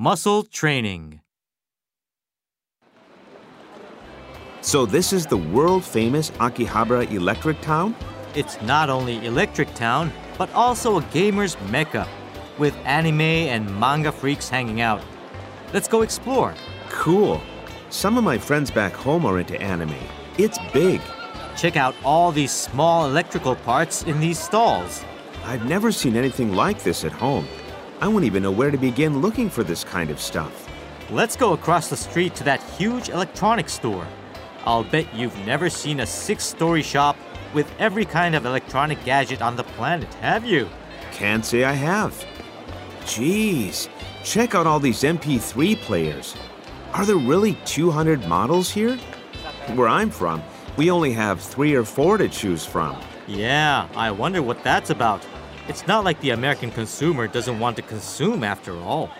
Muscle training. So this is the world famous Akihabara Electric Town? It's not only Electric Town, but also a gamer's mecca, with anime and manga freaks hanging out. Let's go explore. Cool. Some of my friends back home are into anime. It's big. Check out all these small electrical parts in these stalls. I've never seen anything like this at home. I wouldn't even know where to begin looking for this kind of stuff. Let's go across the street to that huge electronics store. I'll bet you've never seen a six story shop with every kind of electronic gadget on the planet, have you? Can't say I have. Jeez, check out all these MP3 players. Are there really 200 models here? Where I'm from, we only have three or four to choose from. Yeah, I wonder what that's about. It's not like the American consumer doesn't want to consume after all.